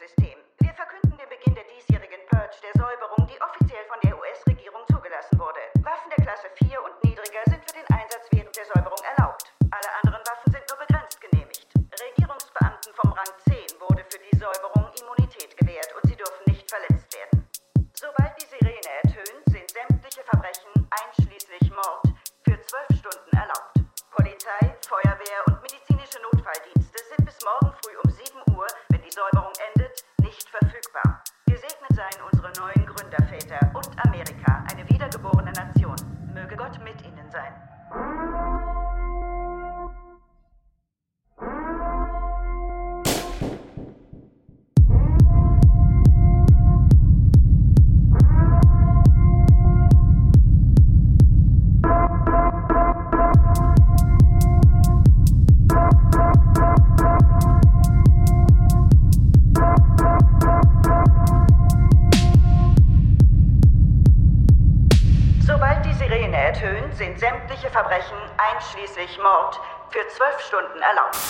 System. Wir verkünden den Beginn der diesjährigen Purge der Säuberung, die offiziell von der US-Regierung zugelassen wurde. Erlangen.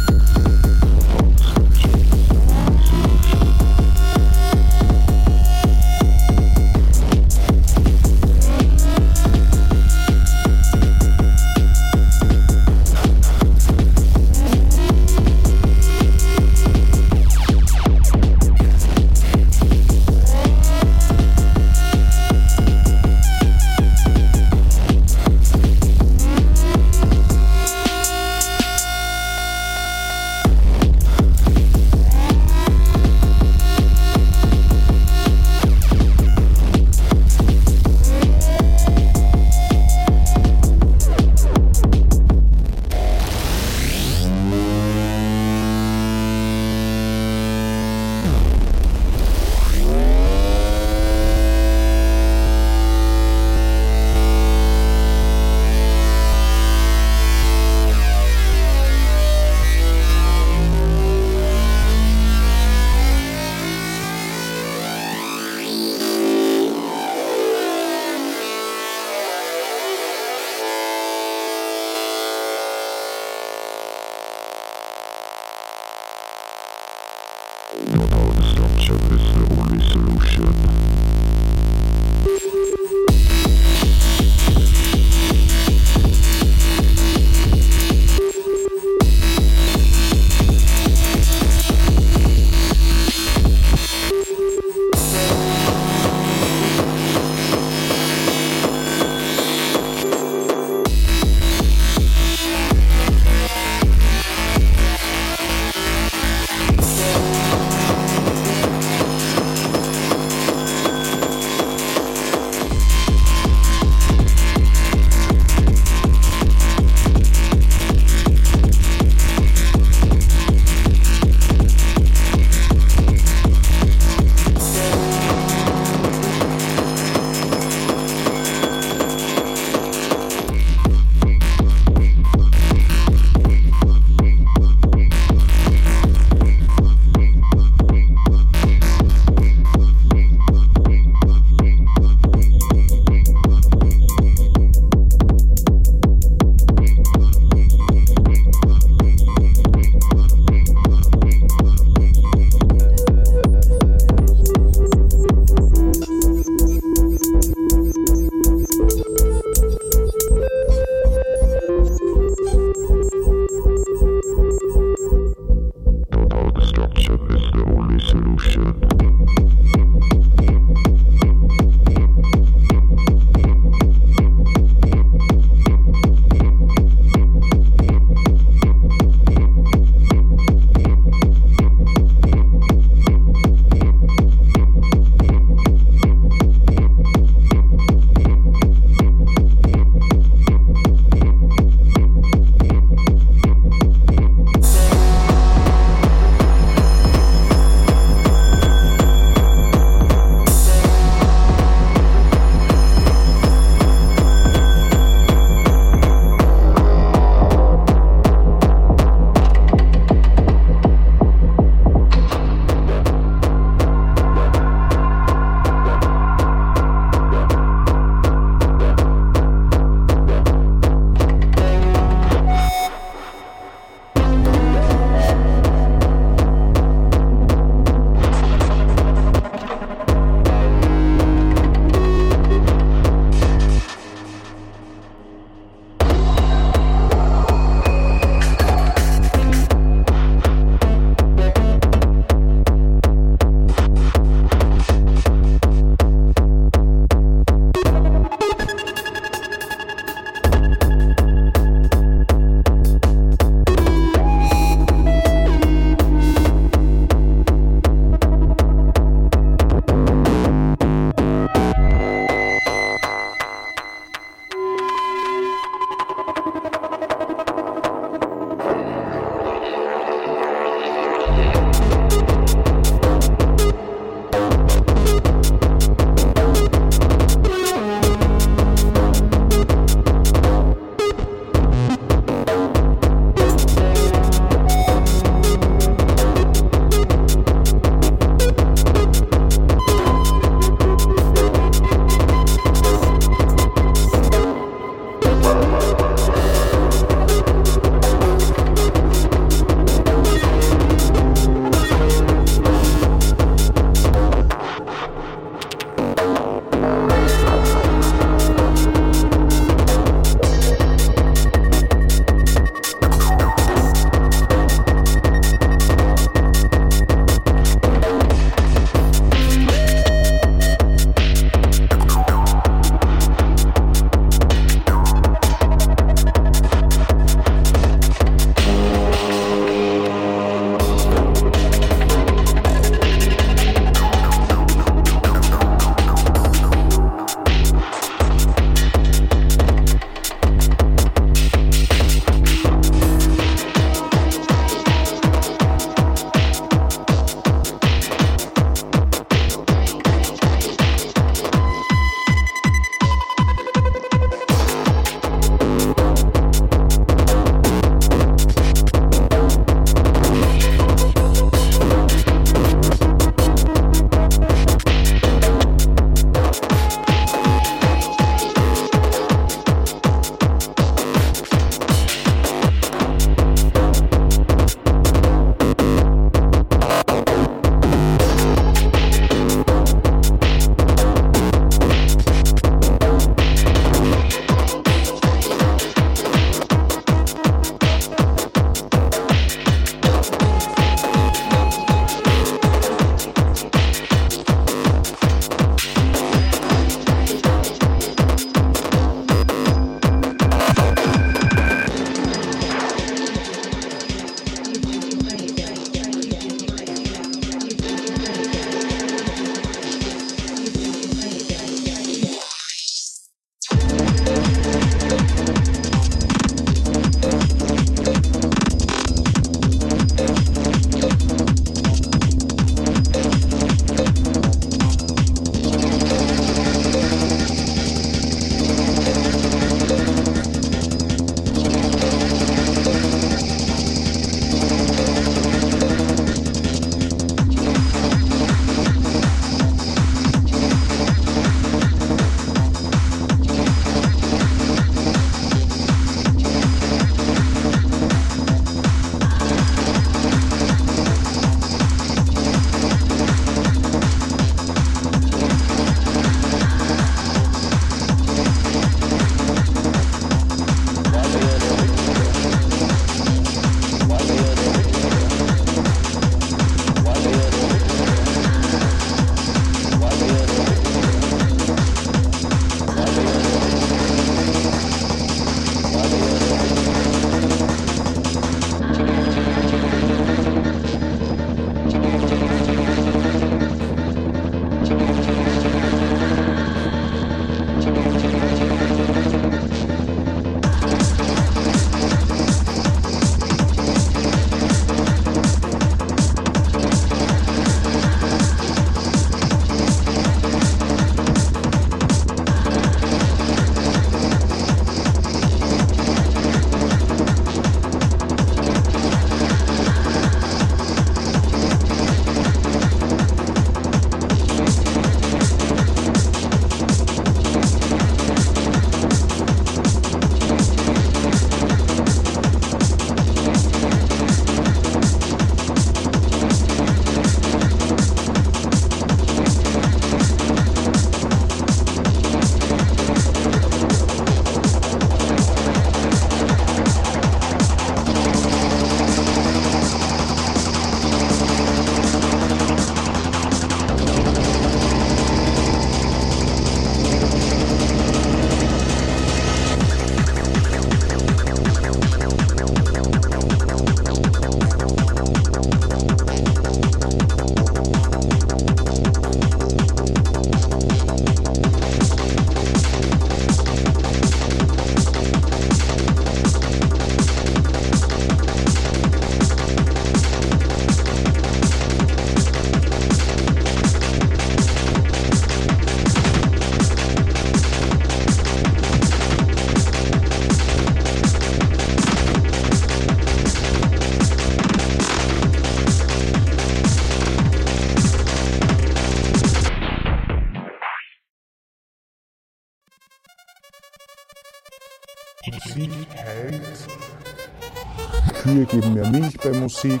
Kühe geben mehr Milch bei Musik.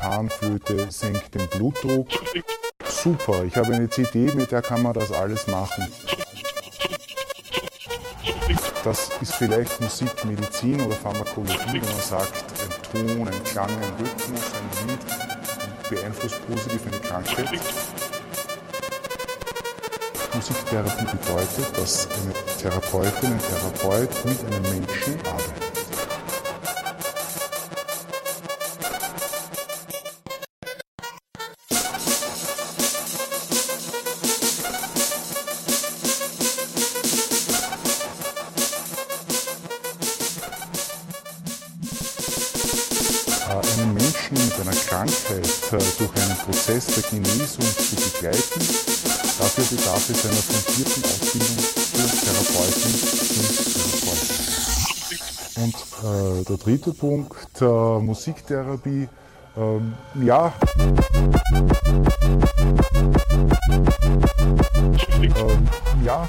Panflöte senkt den Blutdruck. Super, ich habe eine CD, mit der kann man das alles machen. Das ist vielleicht Musik, Medizin oder Pharmakologie, wenn man sagt, ein Ton, ein Klang, ein Rhythmus, ein Lied beeinflusst positiv eine Krankheit. Musiktherapie bedeutet, dass eine Therapeutin, ein Therapeut mit einem Menschen arbeitet. Prozess der Genesung zu begleiten, dafür bedarf es einer fundierten Ausbildung für Therapeuten und Therapeuten. Und äh, der dritte Punkt, äh, Musiktherapie, ähm, ja. Ähm, ja.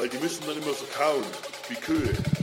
Weil die müssen dann immer so kauen, wie Kühe.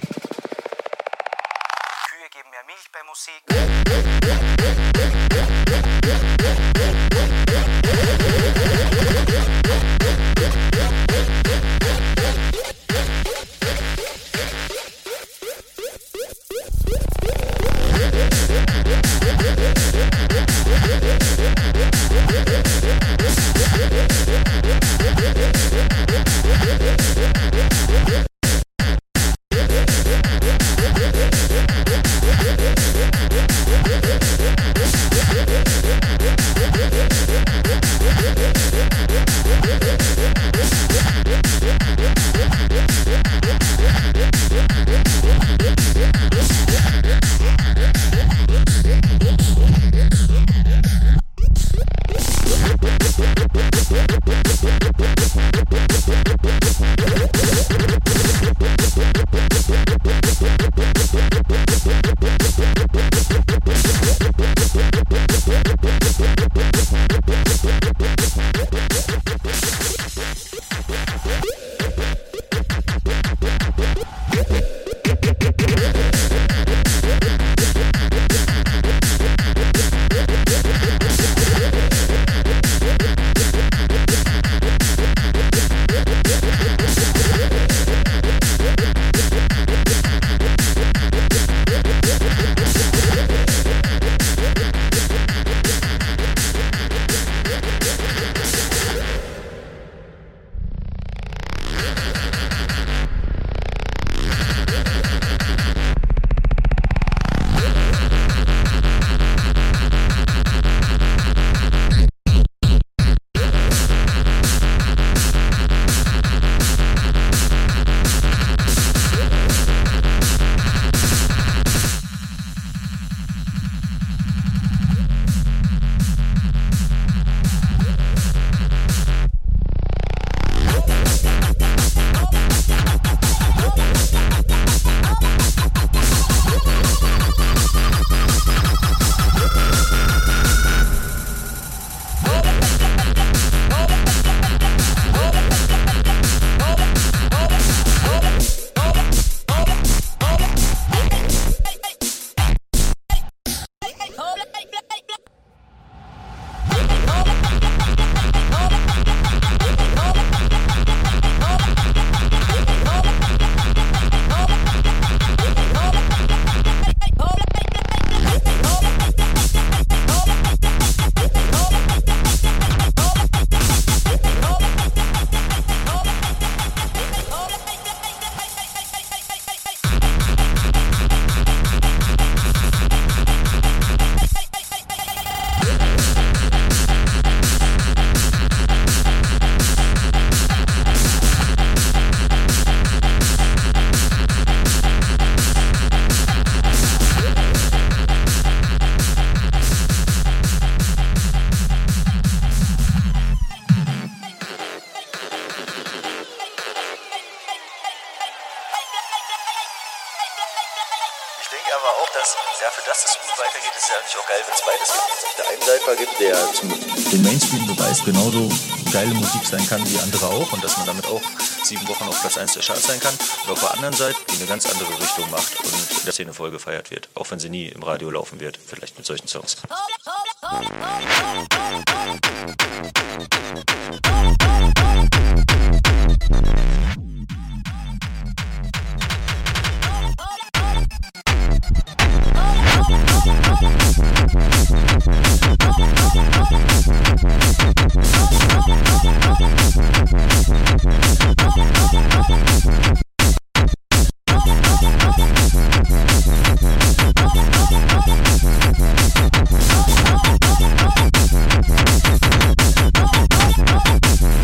Sein kann wie andere auch und dass man damit auch sieben Wochen auf Platz 1 der Charts sein kann und auf der anderen Seite die eine ganz andere Richtung macht und in der Szene voll gefeiert wird, auch wenn sie nie im Radio laufen wird, vielleicht mit solchen Songs.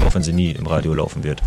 Auch wenn sie nie im Radio laufen wird.